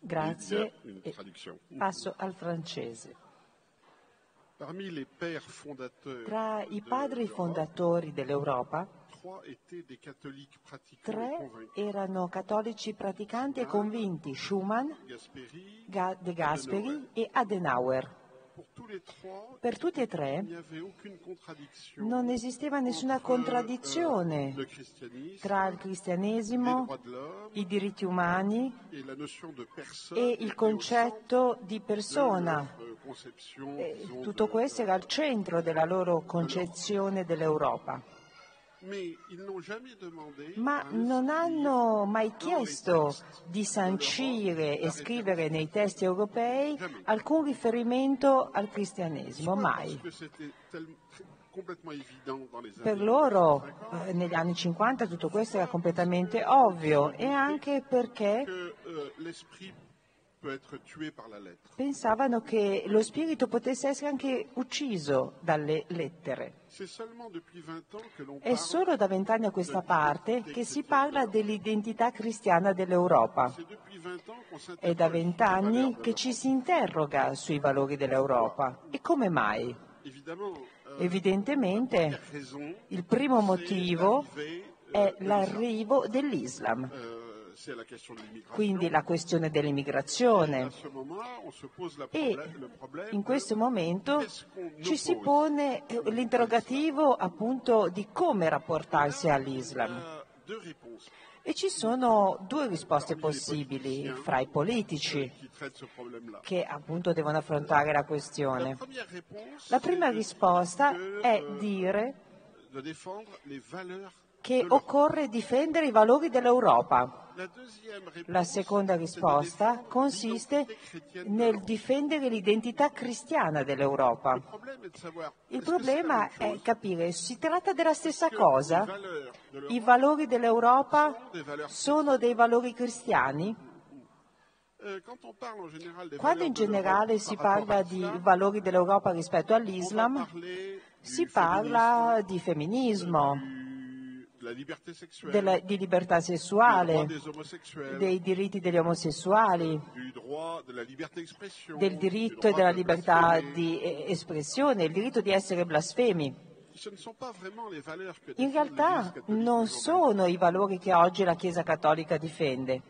Grazie. E passo al francese. Tra i padri fondatori dell'Europa, tre erano cattolici praticanti e convinti, Schumann, De Gasperi e Adenauer. Per tutti e tre non esisteva nessuna contraddizione tra il cristianesimo, i diritti umani e il concetto di persona. tutto questo era al centro della loro concezione dell'Europa. Ma non hanno mai chiesto di sancire e scrivere nei testi europei alcun riferimento al cristianesimo, mai. Per loro 50, eh, negli anni 50 tutto questo era completamente ovvio e anche perché lettre. pensavano che lo spirito potesse essere anche ucciso dalle lettere. C'est seulement depuis 20 ans que l'on È solo da vent'anni a questa parte che si parla dell'identità cristiana dell'Europa. c'est depuis 20 ans qu'on È da vent'anni che ci si interroga sui valori dell'Europa. E come mai? Euh, Evidentemente il primo motivo euh, è l'arrivo dell'Islam, Quindi la questione dell'immigrazione. E in questo momento ci si pone eh, l'interrogativo appunto di come rapportarsi all'Islam. E ci sono due risposte possibili fra i politici che appunto devono affrontare la questione. La prima risposta è euh, dire che occorre difendere i valori dell'Europa. La seconda risposta consiste nel difendere l'identità cristiana dell'Europa. Il problema è capire, si tratta della stessa cosa? I valori dell'Europa sono dei valori cristiani? Euh, Quando in generale si parla di valori dell'Europa rispetto all'Islam, si parla di femminismo, della- di libertà sessuale, dei diritti degli omosessuali, del diritto e della de libertà di eh, espressione, il diritto di essere blasfemi. In realtà non sono i valori che oggi la Chiesa Cattolica difende.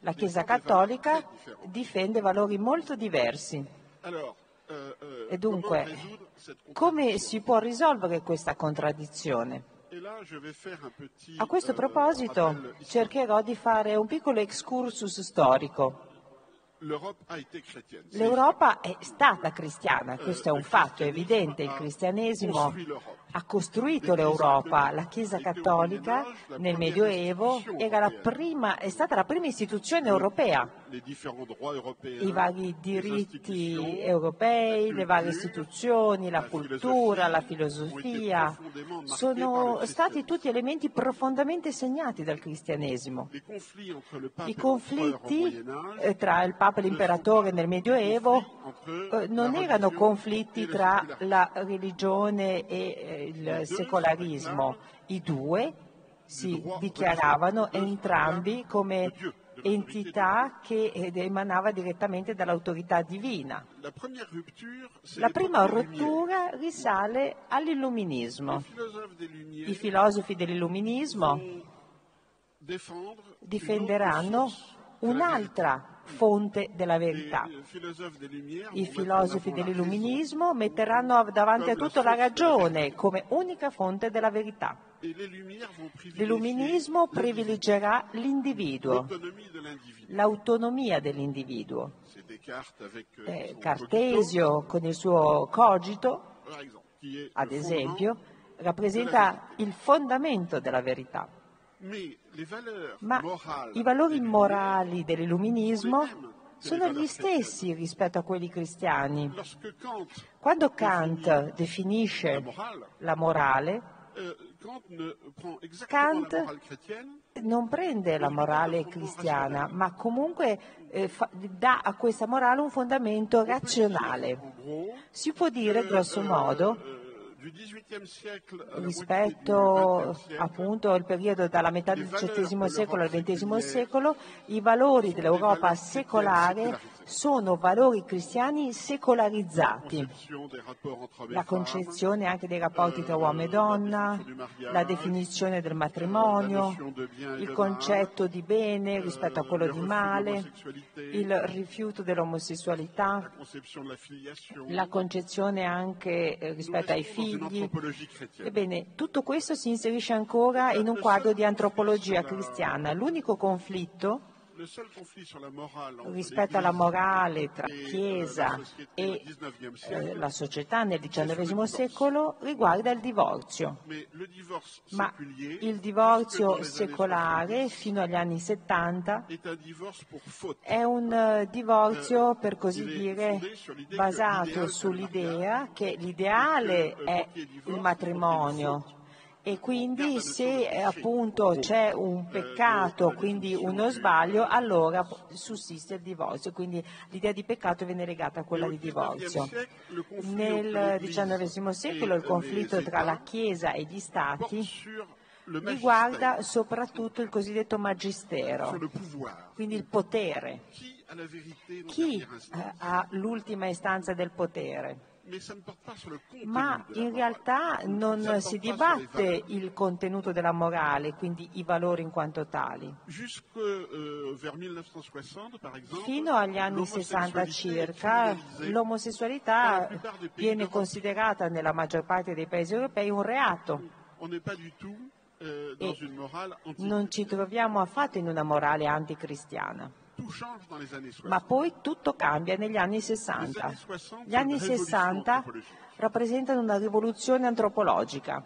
La Chiesa Cattolica difende valori molto diversi. Euh, euh, E dunque, come si può risolvere questa contraddizione? A questo euh, proposito cercherò di fare un piccolo excursus storico. L'Europa è stata cristiana, questo è un fatto, è evidente, il cristianesimo. Ha costruito l'Europa, la Chiesa Cattolica nel Medioevo prima, è stata la prima istituzione europea. I vari diritti europei, le varie istituzioni, la cultura, la filosofia, sono stati tutti elementi profondamente segnati dal cristianesimo. I conflitti eh, tra il Papa e l'Imperatore nel Medioevo eh, non erano conflitti tra la religione e eh, il secolarismo. I due si dichiaravano entrambi come entità che emanava direttamente dall'autorità divina. La prima rottura risale all'illuminismo. I filosofi dell'illuminismo difenderanno un'altra fonte della verità. I filosofi dell'illuminismo metteranno davanti a tutto la ragione come unica fonte della verità. L'illuminismo privilegerà l'individuo, l'autonomia dell'individuo. Euh, Eh, Cartesio con il suo cogito, ad esempio, rappresenta il fondamento della verità. Ma i valori morali dell'illuminismo sono gli stessi rispetto a quelli cristiani. Quando Kant definisce la morale, euh, Kant non prende la morale cristiana, ma comunque eh, fa- dà a questa morale un fondamento razionale. Si può dire, grosso modo, euh, rispetto appunto al periodo dalla metà del XVII secolo al XX secolo, i valori dell'Europa secolare sono valori cristiani secolarizzati. La concezione anche dei rapporti tra uomo e donna, la definizione del matrimonio, il concetto di bene rispetto a quello di male, il rifiuto dell'omosessualità, la concezione anche rispetto ai figli. Ebbene, tutto questo si inserisce ancora in un quadro di antropologia cristiana. L'unico conflitto rispetto alla morale tra Chiesa e eh, la società nel XIX secolo riguarda il divorzio. Ma il divorzio secolare fino agli anni 70 è un eh, divorzio, per così dire, basato sull'idea che l'ideale è il matrimonio e quindi se eh, appunto c'è un peccato, quindi uno sbaglio, allora sussiste il divorzio, quindi l'idea di peccato viene legata a quella di divorzio. Nel XIX secolo il conflitto tra la Chiesa e gli Stati riguarda soprattutto il cosiddetto magistero, quindi il potere. Chi eh, ha l'ultima istanza del potere? Ma in realtà non si dibatte il contenuto della morale, quindi i valori in quanto tali. Euh, Fino agli anni 60 circa l'omosessualità viene considerata nella maggior parte dei paesi europei un reato. Euh, e non ci troviamo affatto in una morale anticristiana. Ma poi tutto cambia negli anni 60. Gli anni 60 rappresentano una rivoluzione antropologica.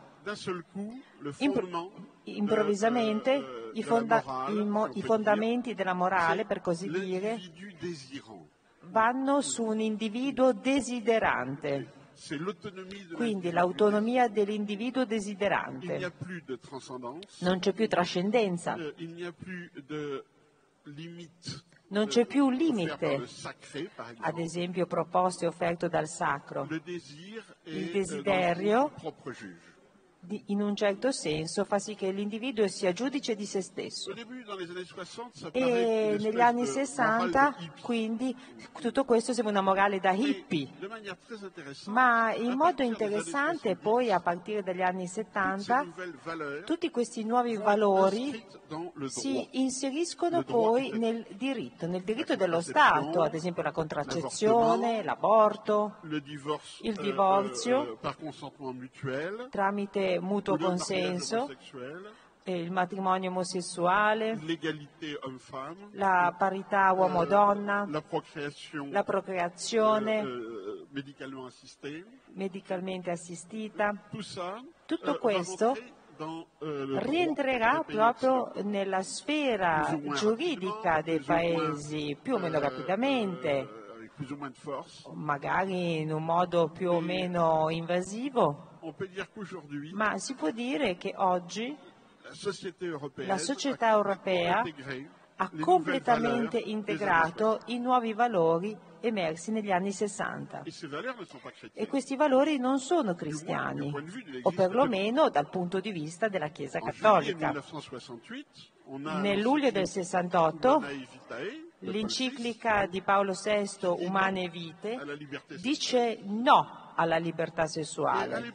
Impro- improvvisamente euh, i, fonda- i, mo- i fondamenti della morale, per così dire, vanno su un individuo desiderante. Quindi l'autonomia dell'individuo desiderante. Non c'è più trascendenza. Euh, non c'è più un limite, ad esempio proposto e offerto dal sacro. Il desiderio in un certo senso fa sì che l'individuo sia giudice di se stesso. E negli anni 60 quindi tutto questo sembra una morale da hippie, ma in modo interessante poi a partire dagli anni 70 tutti questi nuovi valori si inseriscono poi nel diritto, nel diritto dello Stato, ad esempio la contraccezione, l'aborto, il divorzio tramite mutuo consenso, il matrimonio omosessuale, la parità uomo-donna, la procreazione medicalmente assistita. Tutto questo rientrerà proprio nella sfera giuridica dei paesi più o meno rapidamente, magari in un modo più o meno invasivo, ma si può dire che oggi la società europea ha completamente integrato i nuovi valori emersi negli anni 60. E questi valori non sono cristiani, o perlomeno dal punto di vista della Chiesa cattolica. Nel luglio del 68 l'enciclica di Paolo VI Umane Vite dice no alla libertà sessuale.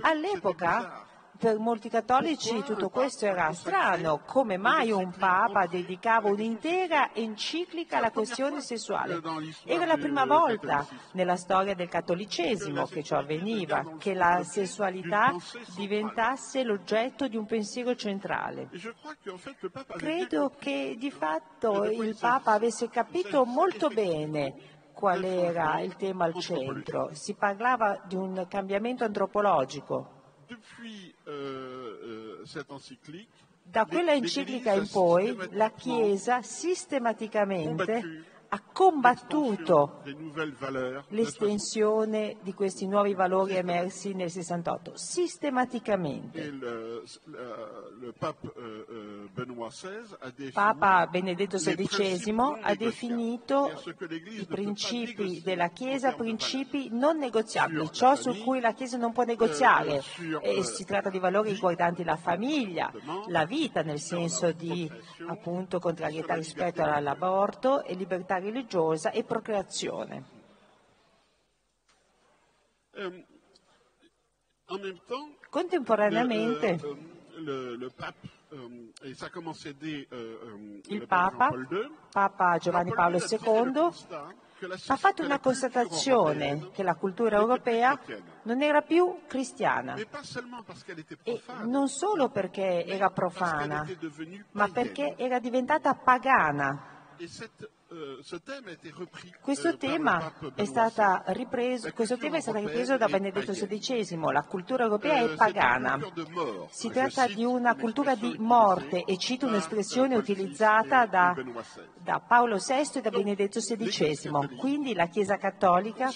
All'epoca per molti cattolici tutto questo era strano, come mai un papa dedicava un'intera enciclica alla questione sessuale? Era la prima volta nella storia del cattolicesimo che ciò avveniva, che la sessualità diventasse l'oggetto di un pensiero centrale. Credo che di fatto il papa avesse capito molto bene qual era il tema al centro. Si parlava di un cambiamento antropologico. Euh, euh, da quella enciclica in poi la Chiesa sistematicamente ha combattuto des nouvelles valeurs de 68. l'estensione di questi nuovi valori emersi nel 68, Et sistematicamente. euh, euh, XVI a défini Papa Benedetto XVI ha definito i principi della Chiesa principi non negoziabili, ciò su cui la Chiesa non può negoziare. eh, sur, E eh, si tratta di valori riguardanti la famiglia, la vita nel senso di appunto contrarietà rispetto all'aborto e libertà religiosa e procreazione. Contemporaneamente il Papa, Papa Giovanni Paolo II ha fatto una constatazione che la cultura europea non era più cristiana e non solo perché era profana, ma perché era diventata pagana. Euh, Questo euh, tema è, ripreso, questo tema è stato européenne ripreso da Benedetto. XVI. La cultura europea Euh, è pagana. Si tratta di una cultura di morte e cito un'espressione utilizzata da, da Paolo VI e da Benedetto XVI. Quindi la Chiesa Cattolica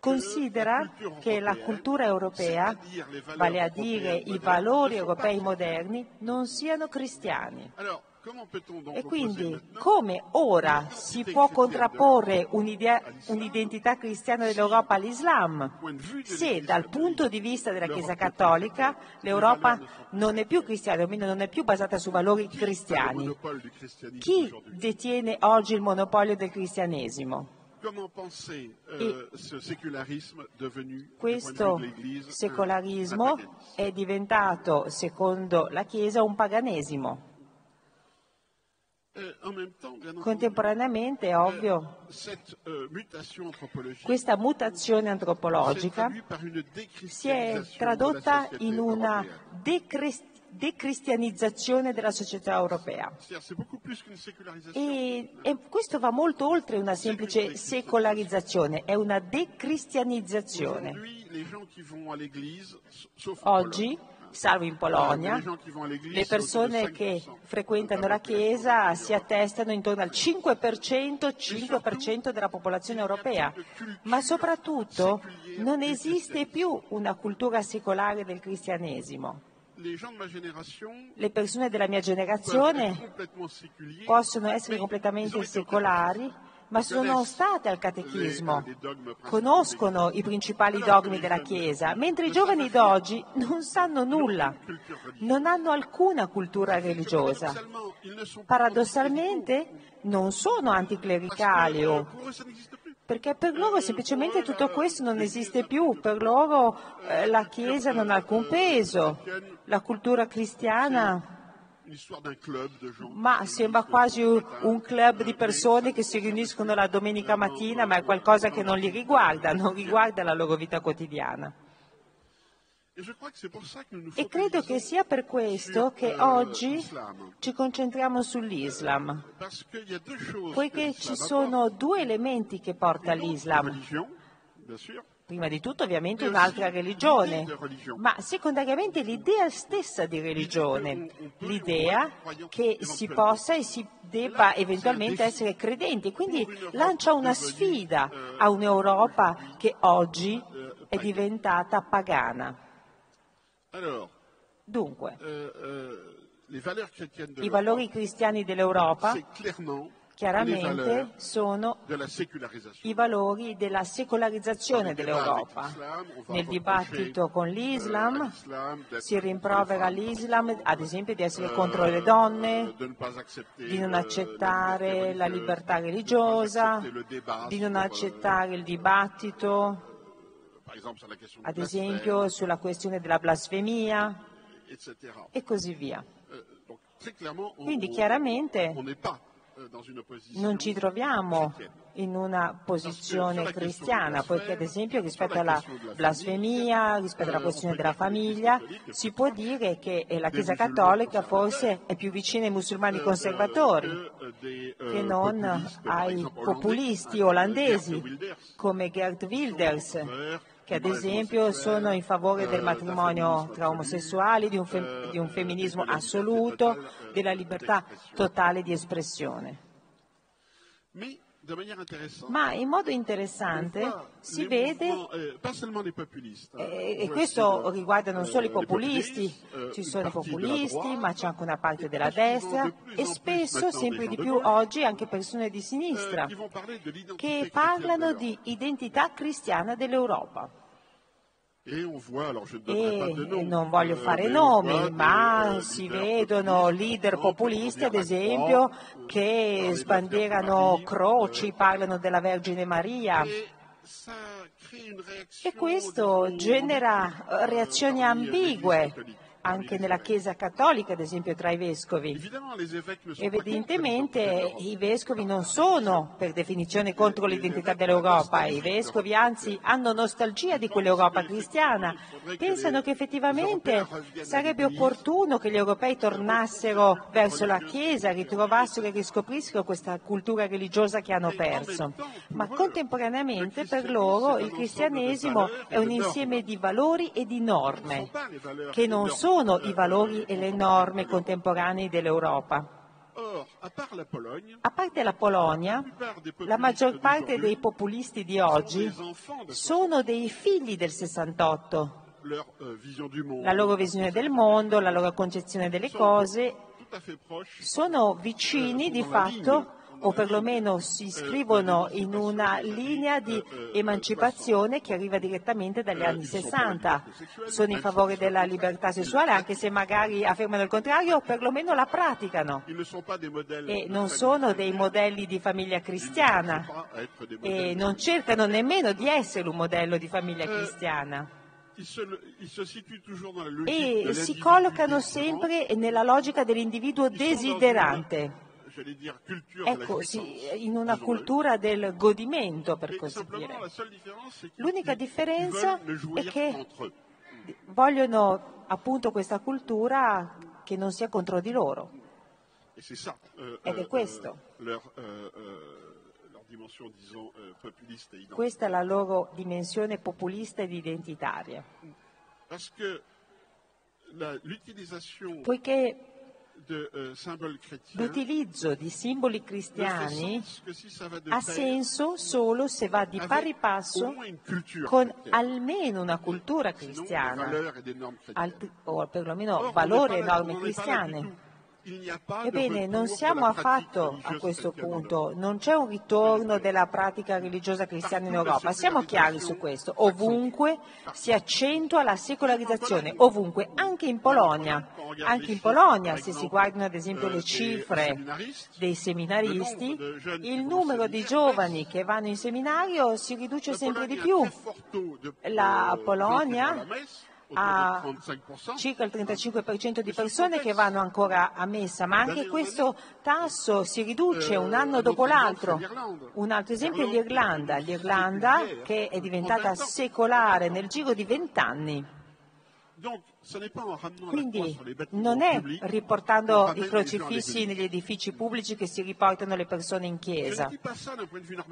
considera che la cultura europea, vale a dire i valori europei moderni, non siano cristiani. E quindi come ora si può contrapporre un'idea- un'identità cristiana dell'Europa all'Islam? Se dal punto di vista della Chiesa Cattolica l'Europa non è più cristiana, o almeno non è più basata su valori cristiani. Chi detiene oggi il monopolio del cristianesimo? Comment penser euh, ce sécularisme devenu, du point Questo de un- secolarismo è diventato, secondo la Chiesa, un paganesimo. Euh, en même temps, bien entendu, Contemporaneamente, è ovvio, euh, questa mutazione antropologica si è tradotta in una européenne. decris- decristianizzazione della società europea. E, e questo va molto oltre una semplice secolarizzazione, è una decristianizzazione. Oggi, salvo in Polonia, le persone che 5%. frequentano la Chiesa si attestano intorno al 5%, 5% della popolazione europea, ma soprattutto non esiste più una cultura secolare del cristianesimo. Le persone della mia generazione possono essere completamente secolari, ma sono state al catechismo, conoscono i principali dogmi della Chiesa, mentre i giovani d'oggi non sanno nulla, non hanno alcuna cultura religiosa. Paradossalmente non sono anticlericali o plus. perché per loro semplicemente tutto questo non esiste più, per loro eh, la Chiesa non ha alcun peso, la cultura cristiana ma sembra quasi un club di persone che si riuniscono la domenica mattina, ma è qualcosa che non li riguarda, non riguarda la loro vita quotidiana. E credo che sia per questo che oggi ci concentriamo sull'Islam, choses. poiché ci sono due elementi che porta apporte. Prima di tutto ovviamente un'altra religione, ma secondariamente l'idea stessa di religione, l'idea che si possa e si debba eventualmente essere credenti. Quindi lancia una sfida a un'Europa che oggi è diventata pagana. Dunque, i valori cristiani dell'Europa chiaramente sono i valori della secolarizzazione dell'Europa. Nel dibattito con l'Islam si rimprovera l'Islam, ad esempio, di essere contro le donne, di non accettare la libertà religiosa, di non accettare il dibattito, ad esempio sulla questione della blasfemia e così via. Quindi chiaramente non ci troviamo in una posizione cristiana, poiché ad esempio rispetto alla blasfemia, rispetto alla questione della famiglia, si può dire che la Chiesa Cattolica forse è più vicina ai musulmani conservatori che non ai populisti olandesi come Gert Wilders che ad esempio sono in favore del matrimonio tra omosessuali, di un, fe- di un femminismo assoluto, della libertà totale di espressione. Ma in modo interessante si vede, e questo riguarda non solo i populisti, ci sono i populisti, ma c'è anche una parte della destra e spesso, sempre di più oggi, anche persone di sinistra che parlano di identità cristiana dell'Europa. E non voglio euh, fare nomi, ma si vedono leader populisti, ad esempio, che sbandierano croci, parlano della Vergine Maria. E questo genera reazioni ambigue anche nella Chiesa cattolica, ad esempio tra i vescovi. Evidentemente i vescovi non sono per definizione contro l'identità dell'Europa, i vescovi anzi hanno nostalgia di quell'Europa cristiana, pensano che effettivamente sarebbe opportuno che gli europei tornassero verso la Chiesa, ritrovassero e riscoprissero questa cultura religiosa che hanno perso. Ma contemporaneamente per loro il cristianesimo è un insieme di valori e di norme che non sono sono i valori e le norme contemporanei dell'Europa. A parte la Polonia, la maggior parte dei populisti di oggi sono dei figli del 68. La loro visione del mondo, la loro concezione delle cose sono vicini di fatto o perlomeno si iscrivono in una linea di emancipazione che arriva direttamente dagli anni 60. Sono in favore della libertà sessuale, anche se magari affermano il contrario, o perlomeno la praticano. E non sono dei modelli di famiglia cristiana e non cercano nemmeno di essere un modello di famiglia cristiana e si collocano sempre nella logica dell'individuo desiderante. Ecco, sì, in una cultura del godimento, per così dire. L'unica differenza è che vogliono appunto questa cultura che non sia contro di loro. Euh, Ed è euh, questo. euh, Questa è la loro dimensione populista ed identitaria. Poiché L'utilizzo di simboli cristiani ha senso solo se va di pari passo con almeno una cultura cristiana, o perlomeno valori e norme cristiane. Ebbene, non siamo affatto a questo punto, non c'è un ritorno della pratica religiosa cristiana in Europa, siamo chiari su questo, ovunque si accentua la secolarizzazione, ovunque, anche in Polonia, anche in Polonia, se si guardano ad esempio le cifre dei seminaristi, il numero di giovani che vanno in seminario si riduce sempre di più. La Polonia ha circa il 35% di persone che vanno ancora a messa, ma anche questo tasso si riduce un anno dopo l'altro. Un altro esempio è l'Irlanda, l'Irlanda che è diventata secolare nel giro di vent'anni. Quindi non è riportando i crocifissi negli edifici pubblici che si riportano le persone in chiesa.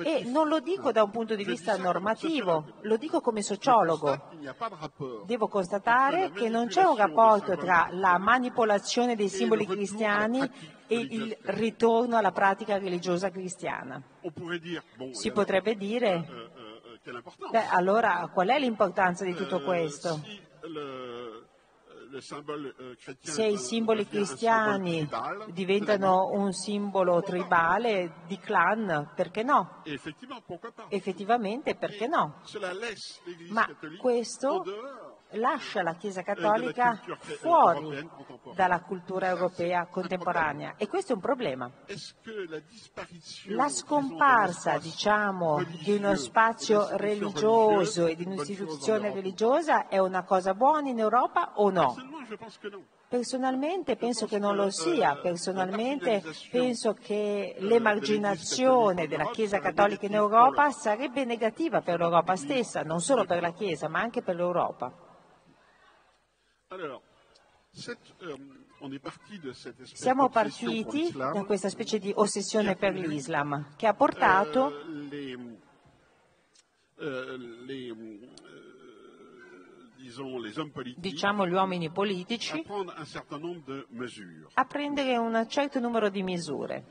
E non lo dico da un punto di vista normativo, lo dico come sociologo. Devo constatare che non c'è un rapporto tra la manipolazione dei simboli cristiani e il ritorno alla pratica religiosa cristiana. Si potrebbe dire, beh, allora qual è l'importanza di tutto questo? Se i simboli cristiani diventano un simbolo tribale di clan, perché no? Effettivamente, perché no? Ma questo lascia la Chiesa Cattolica fuori dalla cultura europea contemporanea e questo è un problema. La scomparsa, diciamo, di uno spazio religioso e di un'istituzione religiosa è una cosa buona in Europa o no? Personalmente penso che non lo sia, personalmente penso che l'emarginazione della Chiesa cattolica in Europa sarebbe negativa per l'Europa stessa, non solo per la Chiesa ma anche per l'Europa. Euh, Siamo partiti da questa specie di ossessione per l'Islam che ha portato euh, diciamo gli uomini politici a prendere un certo numero di misure.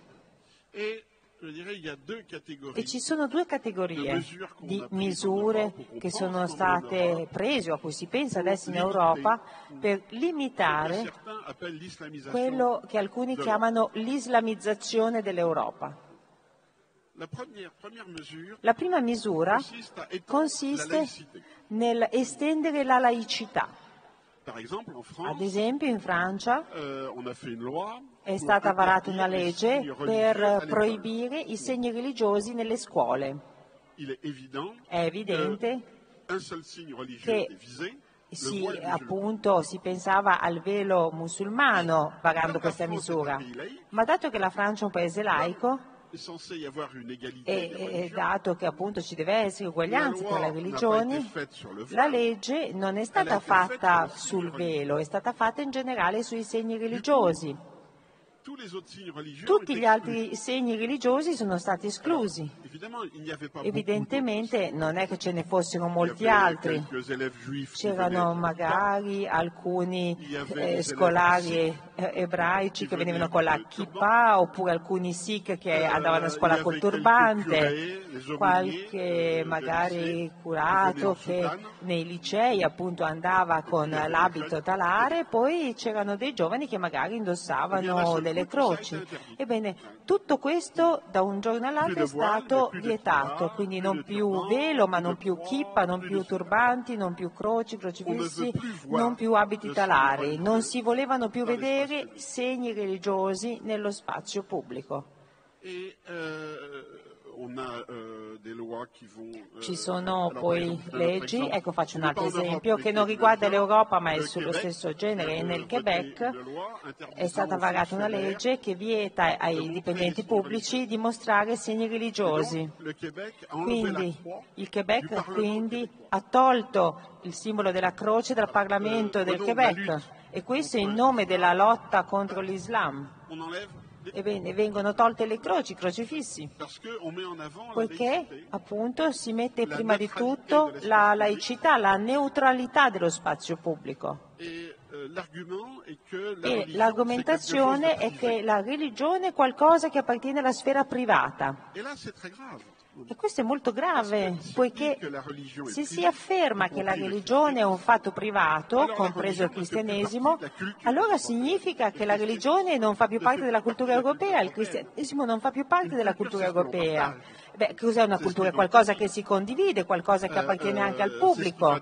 E ci sono due categorie di misure che sono state prese o a cui si pensa adesso in Europa per limitare quello che alcuni chiamano l'islamizzazione dell'Europa. La prima misura consiste nell'estendere la laicità. Ad esempio in Francia è stata varata una legge per proibire i segni religiosi nelle scuole. È evidente che si, appunto, si pensava al velo musulmano varando questa misura, ma dato che la Francia è un paese laico, e, dato che appunto ci deve essere uguaglianza tra le religioni, la legge non è stata fatta sul velo, è stata fatta in generale sui segni religiosi. Tutti gli altri segni religiosi sono stati esclusi. Evidentemente non è che ce ne fossero molti altri. C'erano magari alcuni eh, scolari ebraici che venivano con la kippah oppure alcuni sikh che andavano a scuola col turbante, qualche magari curato che nei licei appunto andava con l'abito talare, poi c'erano dei giovani che magari indossavano le delle croci. Ebbene, tutto questo da un giorno all'altro è stato vietato, quindi non più velo, ma non più chippa, non più turbanti, non più croci, crocifissi, non più abiti talari. Non si volevano più vedere segni religiosi nello spazio pubblico. E, uh euh, euh, Ci sono poi leggi, ecco faccio un altro esempio, che non riguarda l'Europa ma è sullo stesso genere. Nel Quebec è stata varata una legge che vieta ai dipendenti pubblici di mostrare segni religiosi. Quindi il Quebec quindi, ha tolto il simbolo della croce dal Parlamento del Quebec e questo in nome della lotta contro l'Islam. Ebbene, vengono tolte le croci, i crocifissi, poiché appunto si mette prima di tutto la laicità, la neutralità dello spazio pubblico. E eh, l'argomentazione è che la religione è qualcosa che appartiene alla sfera privata. E questo è molto grave, poiché se si afferma che la religione è un fatto privato, compreso il cristianesimo, allora significa che la religione non fa più parte della cultura europea, il cristianesimo non fa più parte della cultura europea. Beh, cos'è una cultura? Qualcosa che si condivide, qualcosa che appartiene anche al pubblico,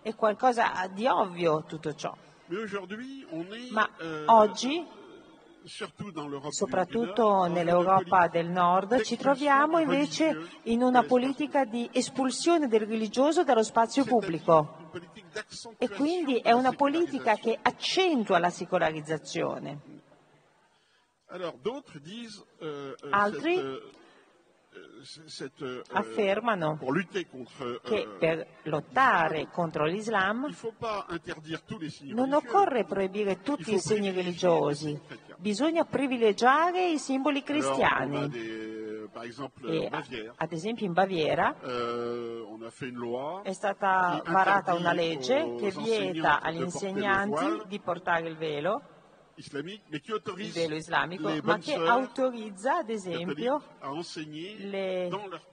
è qualcosa di ovvio tutto ciò. Ma oggi soprattutto nell'Europa del Nord, ci troviamo invece in una politica di espulsione del religioso dallo spazio pubblico. e quindi è una politica che accentua la secolarizzazione. Altri euh, affermano che euh, per lottare contro l'Islam non occorre proibire tutti i segni religiosi, bisogna privilegiare i simboli cristiani. E, ad esempio in Baviera euh, è stata varata una legge che vieta agli insegnanti di portare il velo velo islamico, ma che autorizza ad esempio le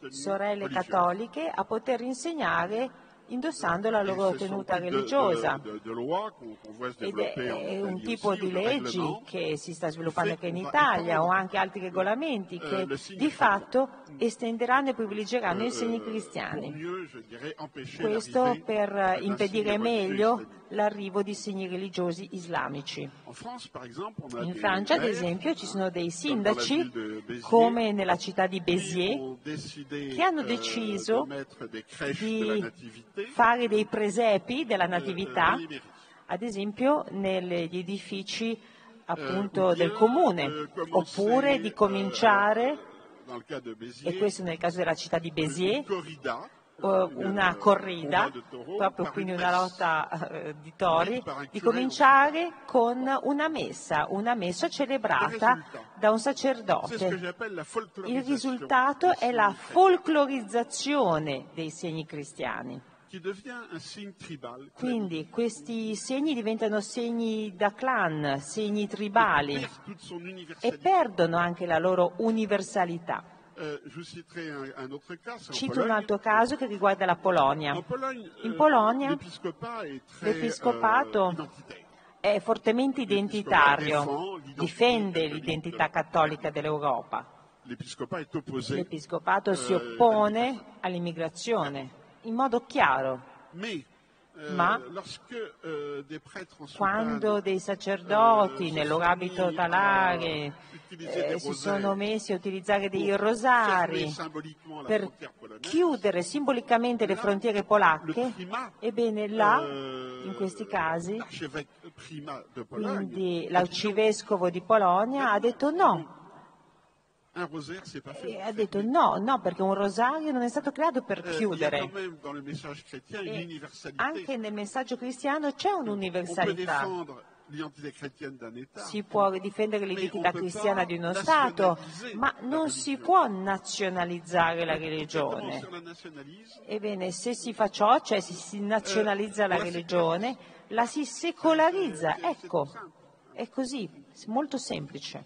sorelle cattoliche a poter insegnare indossando la loro tenuta religiosa. Ed è un tipo di leggi che si sta sviluppando anche in Italia o anche altri regolamenti che di fatto estenderanno e privilegieranno i segni cristiani. Questo per impedire meglio l'arrivo di segni religiosi islamici. In Francia, ad esempio, ci sono dei sindaci, come nella città di Béziers, che hanno deciso di fare dei presepi della natività, ad esempio negli edifici appunto del comune, oppure di cominciare, e questo nel caso della città di Béziers, una corrida, proprio quindi una lotta eh, di tori, di cominciare con una messa, una messa celebrata da un sacerdote. Il risultato è la folclorizzazione dei segni cristiani. Quindi questi segni diventano segni da clan, segni tribali e perdono anche la loro universalità. Euh, en Cito un altro caso che riguarda la Polonia. In euh, Polonia, l'episcopato euh. È fortemente identitario, difende l'identità cattolica dell'Europa. L'Episcopato si Eh, oppone all'immigrazione in modo chiaro. Ma prêtres en Quando dei sacerdoti eh, nel loro abito talare eh, si sono messi a utilizzare dei rosari per chiudere simbolicamente le frontiere polacche, ebbene là, euh, in questi casi, quindi l'arcivescovo di Polonia ha detto no, un rosaire, c'est pas fait E ha detto no, no, perché un rosario non è stato creato per Euh, il y a chiudere. quand même dans le message chrétien une E universalité. anche nel messaggio cristiano c'è On peut un'universalità. défendre l'identité chrétienne d'un État, Si può difendere l'identità cristiana di uno Stato, ma non si può nazionalizzare la Comment religione. on la nationalise Ebbene, se si fa ciò, cioè si, si nazionalizza la religione, la si secolarizza. Ecco, è così, molto semplice.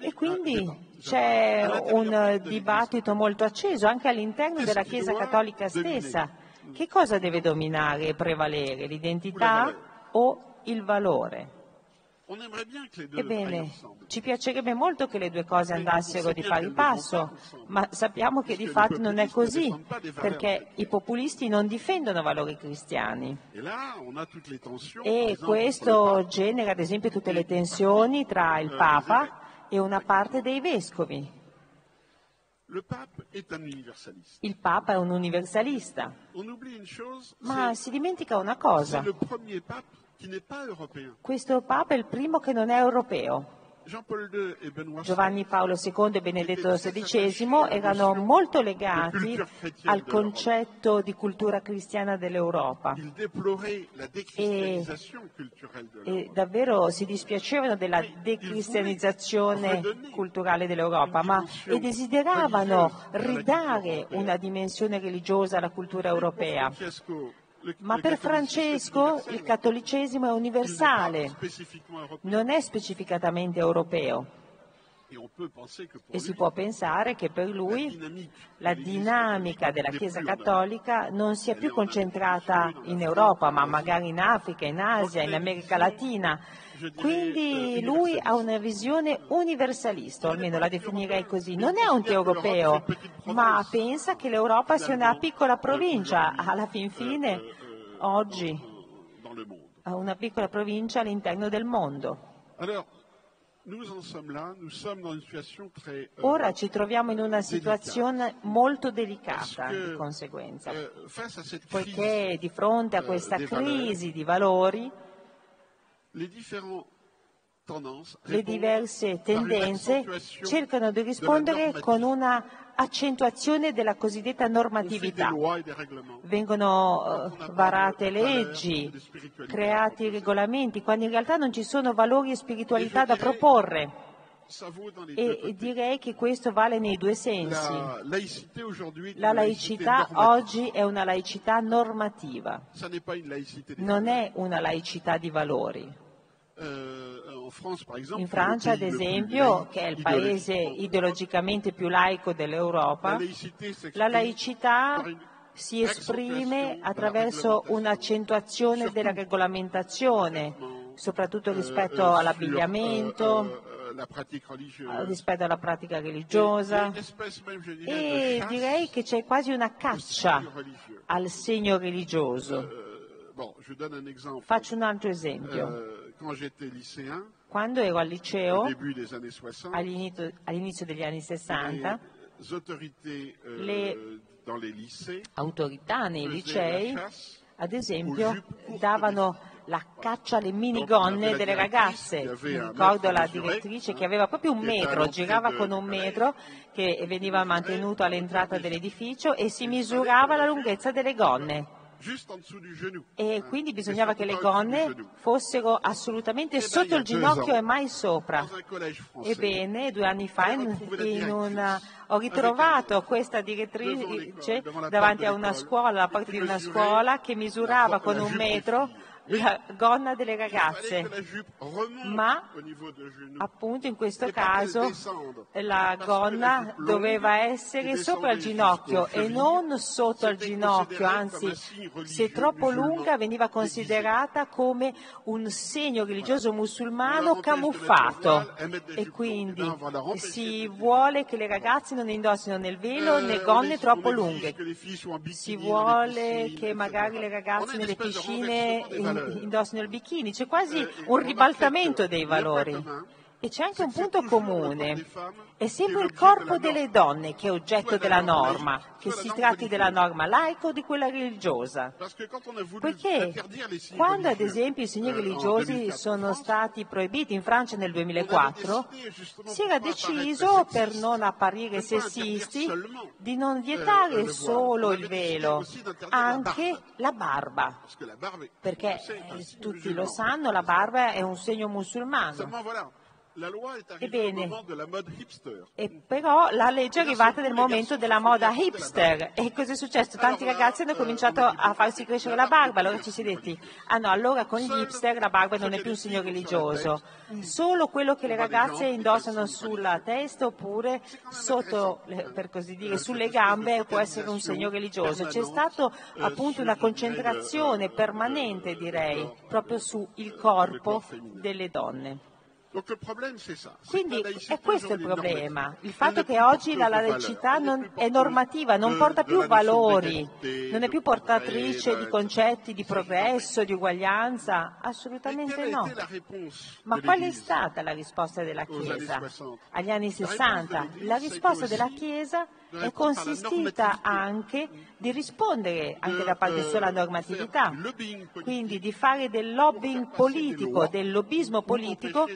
E quindi à- c'è à l'intérieur un dibattito molto acceso anche all'interno della Chiesa Cattolica stessa. Che cosa deve dominare e prevalere, l'identità o il valore? Ebbene, ci piacerebbe molto che le due cose andassero di pari passo, ma sappiamo che di fatto non è così, perché i populisti non difendono valori cristiani. E questo genera ad esempio tutte le tensioni tra il Papa e una parte dei vescovi. Il Papa è un universalista, ma si dimentica una cosa. Questo Papa è il primo che non è europeo. Giovanni Paolo II e Benedetto XVI erano molto legati al concetto di cultura cristiana dell'Europa e l'Europe. davvero si dispiacevano della decristianizzazione culturale dell'Europa, ma e desideravano ridare una dimensione religiosa alla cultura europea. Ma per Francesco il cattolicesimo è universale, non è specificatamente europeo e si può pensare che per lui la dinamica della Chiesa cattolica non sia più concentrata in Europa, ma magari in Africa, in Asia, in America Latina. Quindi lui ha una visione universalista, o almeno la definirei così. Non è anti-europeo, ma pensa che l'Europa sia una piccola provincia, alla fin fine, oggi, una piccola provincia all'interno del mondo. Ora ci troviamo in una situazione molto delicata di conseguenza. euh, poiché di fronte a eh, questa crisi di valori, le diverse tendenze cercano di rispondere con una accentuazione della cosiddetta normatività. Vengono eh, varate leggi, creati regolamenti, quando in realtà non ci sono valori e spiritualità da proporre. E direi che questo vale nei due sensi. La laicità oggi è una laicità normativa, non è una laicità di valori. Euh, In Francia, ad esempio, che è il paese ideologicamente più laico la dell'Europa, la laicità si esprime attraverso un'accentuazione della regolamentazione, soprattutto rispetto euh, all'abbigliamento, euh, euh, religieuse. rispetto alla pratica religiosa e direi che c'è quasi una caccia al segno religioso. Euh. Faccio un altro esempio. Euh, Quando ero al liceo, début des années 60, all'inizio, all'inizio degli anni 60, les autorités euh, Le- lycées autorità nei licei ad esempio, davano la caccia alle minigonne delle ragazze. Mi ricordo la direttrice che aveva proprio un metro, girava con un metro che veniva mantenuto all'entrata dell'edificio e si misurava la lunghezza delle gonne. E quindi bisognava che le gonne fossero assolutamente Eh sotto il ginocchio e mai sopra. Ebbene, due anni fa una- ho ritrovato questa direttrice davanti a una scuola, alla porta di una scuola, che misurava con un metro. La gonna delle Il ragazze, ma appunto in questo caso la gonna doveva essere sopra il ginocchio e non sotto al c'était ginocchio, anzi se troppo lunga veniva considerata come un segno religioso musulmano camuffato. e quindi si vuole che le ragazze non indossino né il velo Euh, né on gonne troppo lunghe. Si vuole che magari le ragazze nelle piscine renversement des valeurs. in- indossino il bikini, c'è quasi Eh, un ribaltamento dei valori. E c'è anche un punto comune. È sempre il corpo delle donne che è oggetto della norma, che si tratti della norma laica o di quella religiosa. Poiché quando ad esempio i segni euh, religiosi 2004 en sono stati proibiti in Francia nel on avait 2004, décidé, justement, si era deciso per non apparire sessisti di non euh, vietare solo il velo, anche la barba, perché eh, tutti lo sanno, la barba è un segno musulmano. Ebbene. E però la legge è arrivata nel momento della moda hipster. E cosa è successo? Tanti ragazzi hanno cominciato a farsi crescere la barba, allora ci si è detti, ah no, allora con gli hipster la barba non è più un segno religioso, solo quello che le ragazze indossano sulla testa oppure sotto, per così dire, sulle gambe può essere un segno religioso. C'è stata appunto una concentrazione permanente, direi, proprio sul corpo delle donne. Quindi è questo il problema, il fatto che oggi la laicità non- è normativa, non porta più valori, non è più portatrice di concetti di progresso, di uguaglianza, assolutamente no. Ma qual è stata la risposta della Chiesa? 60? agli anni La 60? risposta La risposta della Chiesa è consistita anche di rispondere anche de, da parte sola faire normatività, quindi di fare del lobbying politico, del lobbismo politico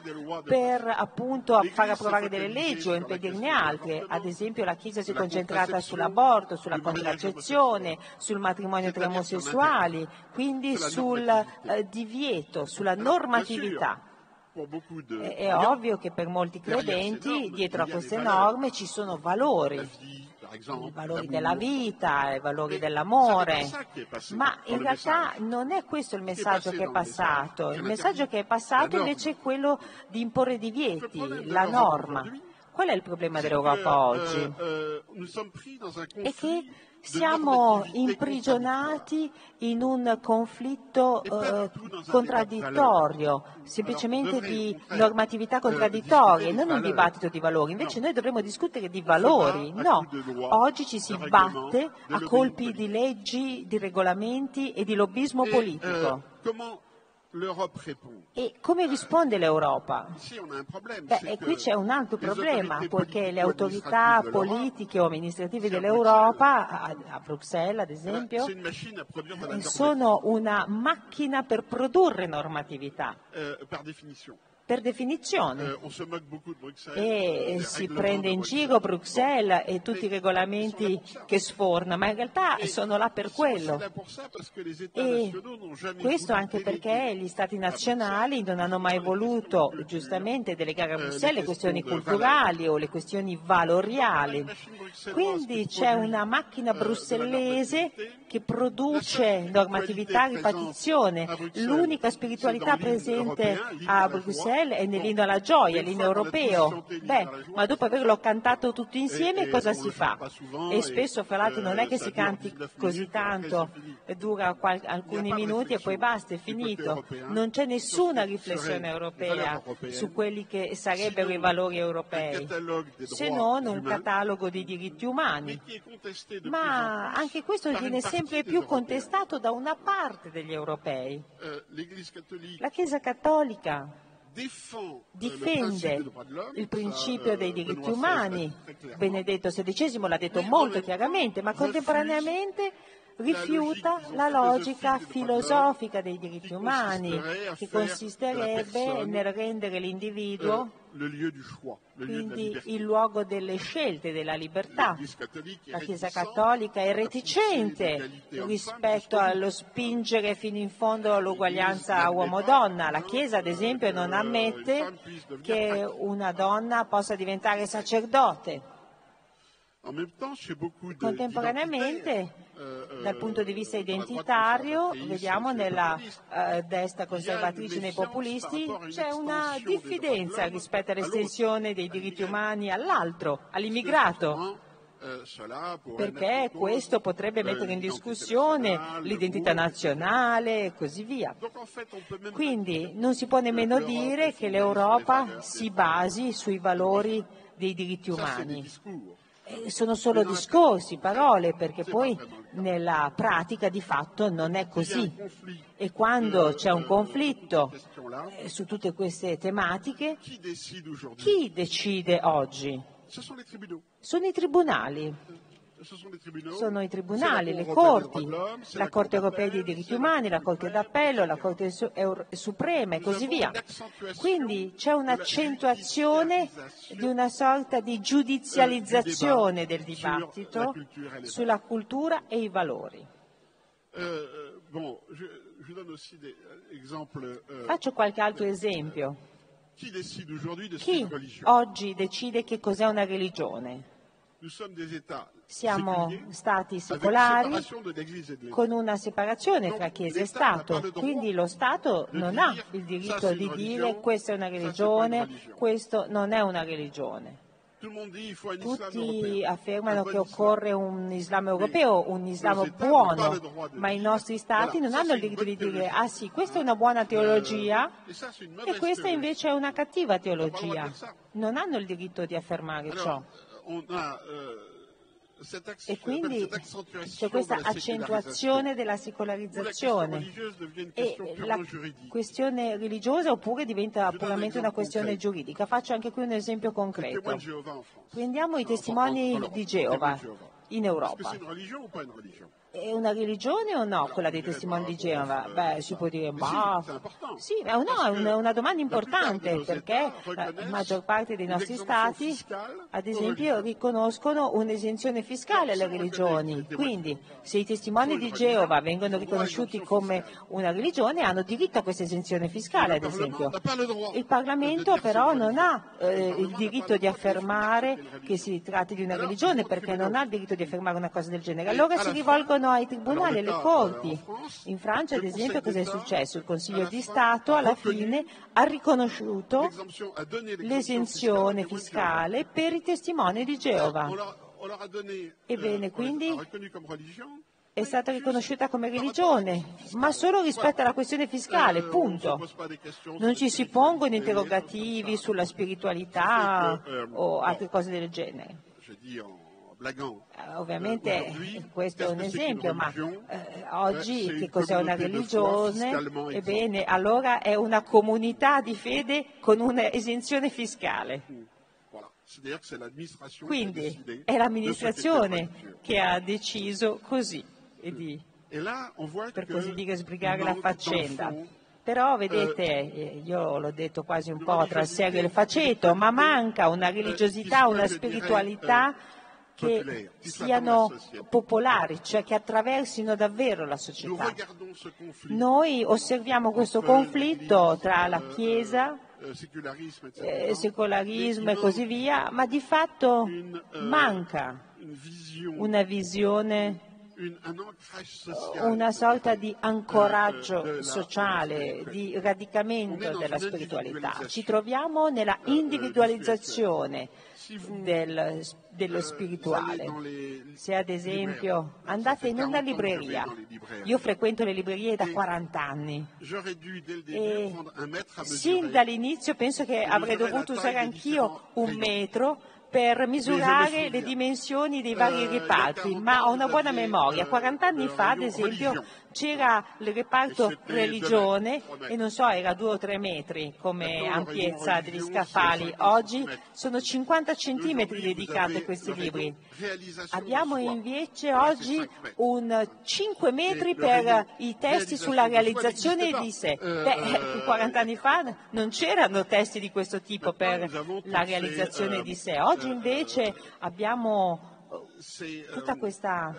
per appunto far approvare delle leggi o impedirne altre. l'avortement, Ad esempio la Chiesa si è concentrata sull'aborto, sulla contraccezione, sul matrimonio tra omosessuali, quindi sul eh, divieto, sulla normatività. È, ovvio che per molti credenti dietro a queste norme ci sono valori, i valori della vita, i valori dell'amore, ma in realtà non è questo il Che messaggio che è passato. Che il messaggio che è passato invece è quello di imporre divieti, la norma. Qual è il problema dell'Europa que, oggi? È conflit che de siamo imprigionati in un conflitto eh, contraddittorio, semplicemente di normatività contraddittorie, non un dibattito di valori. Invece noi dovremmo discutere di valori. No, oggi ci si batte a colpi di leggi, di regolamenti e di lobbismo politico. l'Europe répond E come risponde l'Europa? Beh, e qui c'è un altro problema, poiché le autorità politiche o amministrative dell'Europa, a, a Bruxelles ad esempio, de la normative, sono una macchina per produrre normatività, euh, par définition. Per definizione. Bruxelles. E des si prende de in giro Bruxelles e tutti i regolamenti che sforna, ma in realtà sono là per quello. E questo anche perché gli stati nazionali non hanno mai voluto giustamente delegare a Bruxelles le questioni culturali o le questioni valoriali. Quindi c'è una macchina brussellese che produce normatività a ripetizione. L'unica spiritualità presente a Bruxelles è nell'inno alla gioia, l'inno europeo. Beh, ma dopo averlo cantato tutti insieme cosa si fa? E spesso fra l'altro non è che si canti così tanto, dura qual- alcuni minuti e poi basta, è finito. Non c'è nessuna riflessione europea su quelli che sarebbero i valori europei, se non un catalogo di diritti umani. Ma anche questo viene sempre più contestato da una parte degli europei. Euh, catholique La Chiesa Cattolica euh, difende il principio euh, dei Benoît diritti umani. Benedetto XVI l'ha detto molto chiaramente, ma contemporaneamente rifiuta la logica filosofica dei diritti umani, che consisterebbe nel rendere l'individuo la quindi il luogo delle scelte, della libertà. La Chiesa Cattolica è reticente rispetto allo spingere fino in fondo l'uguaglianza uomo-donna. La Chiesa, ad esempio, non ammette che una donna possa diventare sacerdote. Contemporaneamente, dal punto di vista identitario, vediamo nella uh, destra conservatrice nei populisti, c'è una diffidenza rispetto all'estensione dei diritti umani all'altro, all'immigrato perché questo potrebbe mettere in discussione l'identità nazionale e così via. Quindi non si può nemmeno dire che l'Europa si basi sui valori dei diritti umani. Sono solo discorsi, parole, perché poi nella pratica di fatto non è così. E quando c'è un conflitto su tutte queste tematiche, chi decide oggi? Sono i tribunali. Sono i tribunali, le corti, la Corte europea dei diritti umani, la Corte d'appello, la Corte suprema e così via. Quindi c'è un'accentuazione di una sorta di giudizializzazione del dibattito sulla cultura e i valori. Faccio qualche altro esempio. Chi oggi decide che cos'è una religione? Siamo stati secolari con una separazione tra Chiesa e Stato, quindi lo Stato non ha il diritto di dire questa è una religione, questo non è una religione. Tutti affermano che occorre un Islam europeo, un Islam buono, ma i nostri Stati non hanno il diritto di dire ah sì, questa è una buona teologia e questa invece è una cattiva teologia. Non hanno il diritto di affermare ciò. E quindi c'è questa accentuazione della secolarizzazione. e la questione religiosa oppure diventa puramente una questione giuridica. Faccio anche qui un esempio concreto. Prendiamo i testimoni di Geova in Europa. È una religione o no quella dei testimoni di Geova? Beh, si può dire, ma sì, no, è una, una domanda importante perché la maggior parte dei nostri stati, ad esempio, riconoscono un'esenzione fiscale alle religioni. Quindi, se i testimoni di Geova vengono riconosciuti come una religione, hanno diritto a questa esenzione fiscale, ad esempio. Il Parlamento però non ha eh, il diritto di affermare che si tratti di una religione perché non ha il diritto di affermare una cosa del genere. Allora si rivolgono ai tribunali, alle corti. In Francia, ad esempio, cosa è successo? Il Consiglio di Stato alla fine ha riconosciuto l'esenzione fiscale per i testimoni di Geova. Ebbene, quindi è stata riconosciuta come religione, ma solo rispetto alla questione fiscale, punto. Non ci si pongono interrogativi sulla spiritualità o altre cose del genere. Ovviamente questo è un esempio, ma eh, oggi che cos'è una religione? Ebbene, allora è una comunità di fede con un'esenzione fiscale. Quindi è l'amministrazione che ha deciso così, di, per così dire, sbrigare la faccenda. Però vedete, io l'ho detto quasi un po' tra il serio e il faceto, ma manca una religiosità, una spiritualità che siano popolari, cioè che attraversino davvero la società. Noi osserviamo questo conflitto tra la Chiesa, eh, secolarismo e così via, ma di fatto manca una visione una sorta di ancoraggio sociale, di radicamento della spiritualità. Ci troviamo nella individualizzazione del, dello spirituale. Se ad esempio andate in una libreria, io frequento le librerie da 40 anni. e sin dall'inizio penso che avrei dovuto usare anch'io un metro per misurare le dimensioni dei vari reparti, ma ho una buona memoria. 40 anni fa, ad esempio, c'era il reparto religione e non so, era due o tre metri come ampiezza degli scaffali. Oggi sono 50 centimetri dedicati a questi libri. Abbiamo invece oggi un 5 metri per i testi sulla realizzazione di sé. Beh, 40 anni fa non c'erano testi di questo tipo per la realizzazione di sé. Oggi invece abbiamo tutta questa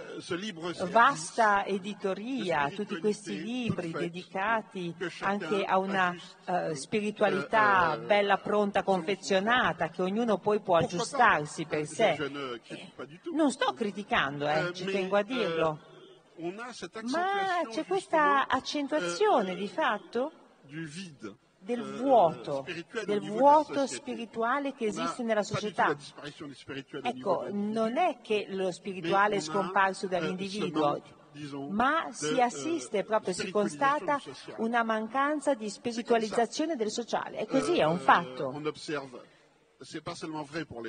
vasta editoria, tutti questi libri dedicati anche a una uh, spiritualità bella pronta, confezionata, che ognuno poi può aggiustarsi per sé. Non sto criticando, eh, ci tengo a dirlo. Ma c'è questa accentuazione di fatto del vuoto, del vuoto spirituale che esiste nella società. Ecco, non è che lo spirituale è scomparso dall'individuo, ma si assiste proprio, si constata una mancanza di spiritualizzazione del sociale. E così è un fatto.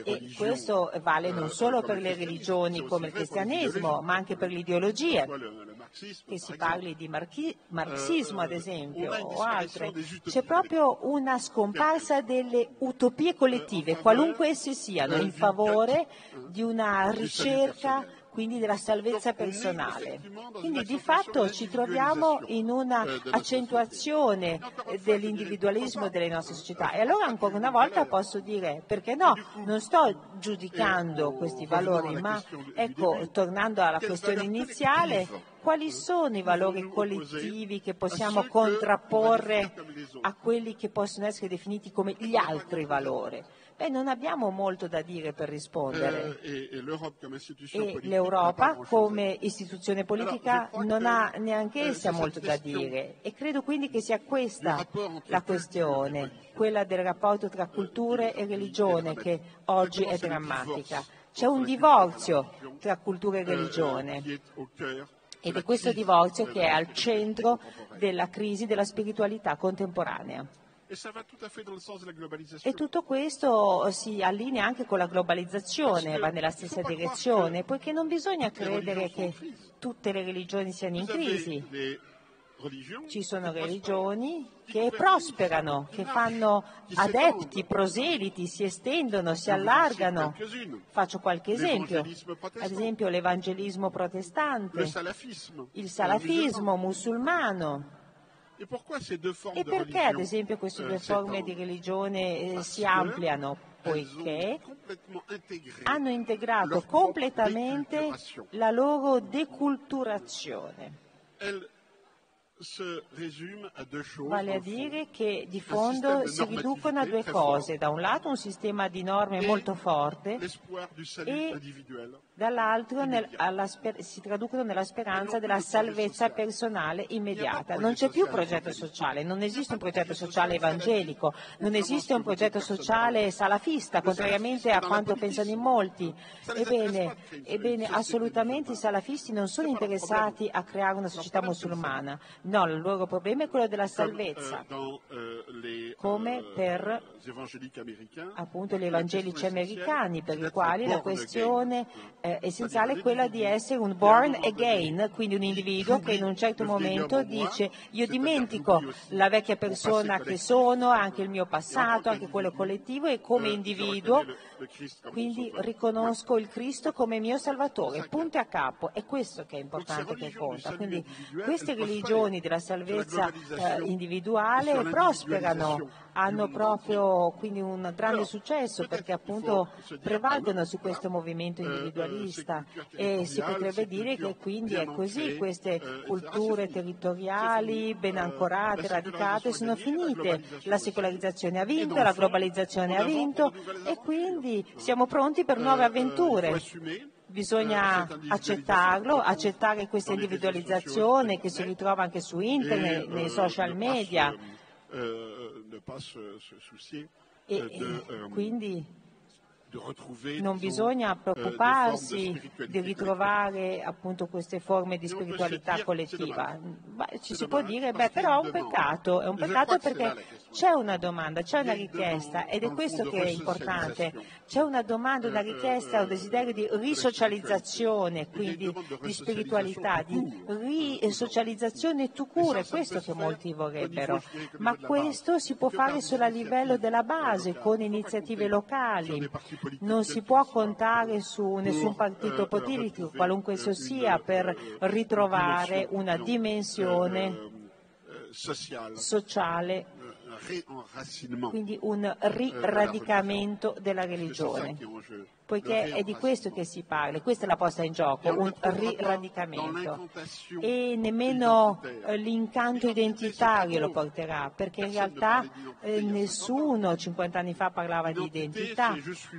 E questo vale non solo per le religioni come il cristianesimo, ma anche per l'ideologia, che si parli di marchi- marxismo ad esempio o altre. C'è proprio una scomparsa delle utopie collettive, qualunque esse siano, in favore di una ricerca quindi della salvezza personale. Quindi di fatto ci troviamo in una accentuazione dell'individualismo delle nostre società. E allora ancora una volta posso dire, perché no, non sto giudicando questi valori, ma ecco, tornando alla questione iniziale, quali sono i valori collettivi che possiamo contrapporre a quelli che possono essere definiti come gli altri valori? Beh, non abbiamo molto da dire per rispondere. Eh, e l'Europa come istituzione politica non ha neanche eh, essa molto da dire. E credo quindi che sia questa la questione, quella del rapporto tra culture e religione che oggi è drammatica. C'è un divorzio tra cultura e eh, religione. Ed è questo divorzio che è al centro della crisi della spiritualità contemporanea. E tutto questo si allinea anche con la globalizzazione, va nella stessa direzione, poiché non bisogna credere che tutte le religioni siano in crisi. Ci sono religioni che prosperano, che fanno adepti, proseliti, si estendono, si allargano. Faccio qualche esempio. Ad esempio l'evangelismo protestante, il salafismo musulmano. E perché ad esempio queste due forme di religione eh, si ampliano? Poiché hanno integrato completamente la loro deculturazione. Vale a dire che di fondo si riducono a due cose. Da un lato un sistema di norme molto forte e dall'altro nel, alla, si traducono nella speranza della salvezza personale immediata. Non c'è più progetto sociale, non esiste un progetto sociale evangelico, non esiste un progetto sociale salafista, contrariamente a quanto pensano in molti. Ebbene, ebbene assolutamente i salafisti non sono interessati a creare una società musulmana. No, il loro problema è quello della salvezza, come per appunto gli evangelici americani, per i quali la questione eh, essenziale è quella di essere un born again, quindi un individuo che in un certo momento dice io dimentico la vecchia persona che sono, anche il mio passato, anche quello collettivo e come individuo quindi riconosco il Cristo come mio Salvatore, punto a capo, è questo che è importante che conta. Quindi queste religioni della salvezza eh, individuale prosperano, hanno proprio quindi un grande successo perché appunto prevalgono su questo movimento individualista. e si potrebbe dire che quindi è così, queste culture territoriali ben ancorate, radicate sono finite, la secolarizzazione ha vinto, la globalizzazione ha vinto e quindi siamo pronti per nuove avventure. bisogna accettarlo, accettare questa individualizzazione che si ritrova anche su internet, nei social media. E quindi non bisogna preoccuparsi di ritrovare appunto queste forme di spiritualità collettiva. Ci si può dire, beh, però è un peccato, è un peccato perché c'è una domanda, c'è una richiesta ed è questo che è importante. C'è una domanda, una richiesta, un desiderio di risocializzazione, quindi di spiritualità, di risocializzazione tu cure, questo che molti vorrebbero. Ma questo si può fare solo a livello della base, con iniziative locali. Non si può contare su nessun partito politico, qualunque esso sia, per ritrovare una dimensione sociale réenracinement. Quindi un riradicamento della religione, poiché è di questo che si parla, questa è la posta in gioco, un riradicamento. E nemmeno eh, l'incanto identitario lo porterà, perché in realtà eh, nessuno 50 anni fa parlava di identità.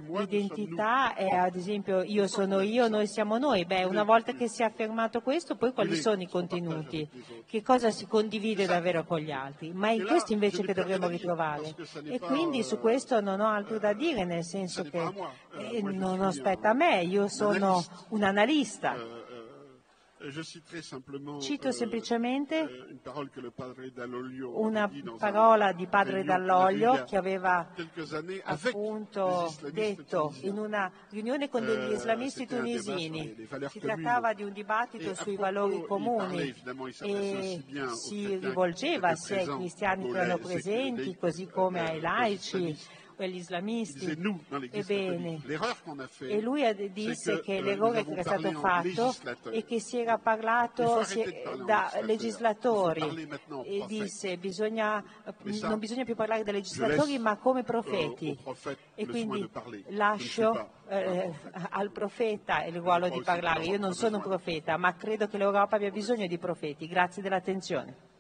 L'identità è ad esempio io sono io, noi siamo noi. Beh, una volta che si è affermato questo, poi quali sono i contenuti? Che cosa si condivide davvero con gli altri? Ma è questo invece che dovremmo ritrovare. E quindi su questo non ho altro da dire, nel senso che eh, non aspetta a me, io sono un analista. Euh, euh, Cito euh, semplicemente euh, una parola di padre Dall'Olio che aveva appunto detto in una riunione con degli Eh, islamisti tunisini. Si trattava di un dibattito sui valori comuni e si rivolgeva sia ai cristiani che erano presenti, così come euh, ai laici Il islamisti. Ebbene, e lui disse che euh, l'errore che era stato fatto è che si era parlato si- en da legislatori e disse bisogna, ça, non bisogna più parlare da legislatori ma come profeti. E quindi lascio eh, al profeta il ruolo di parlare. Io non sono un profeta, ma credo che l'Europa abbia bisogno di profeti. Grazie dell'attenzione.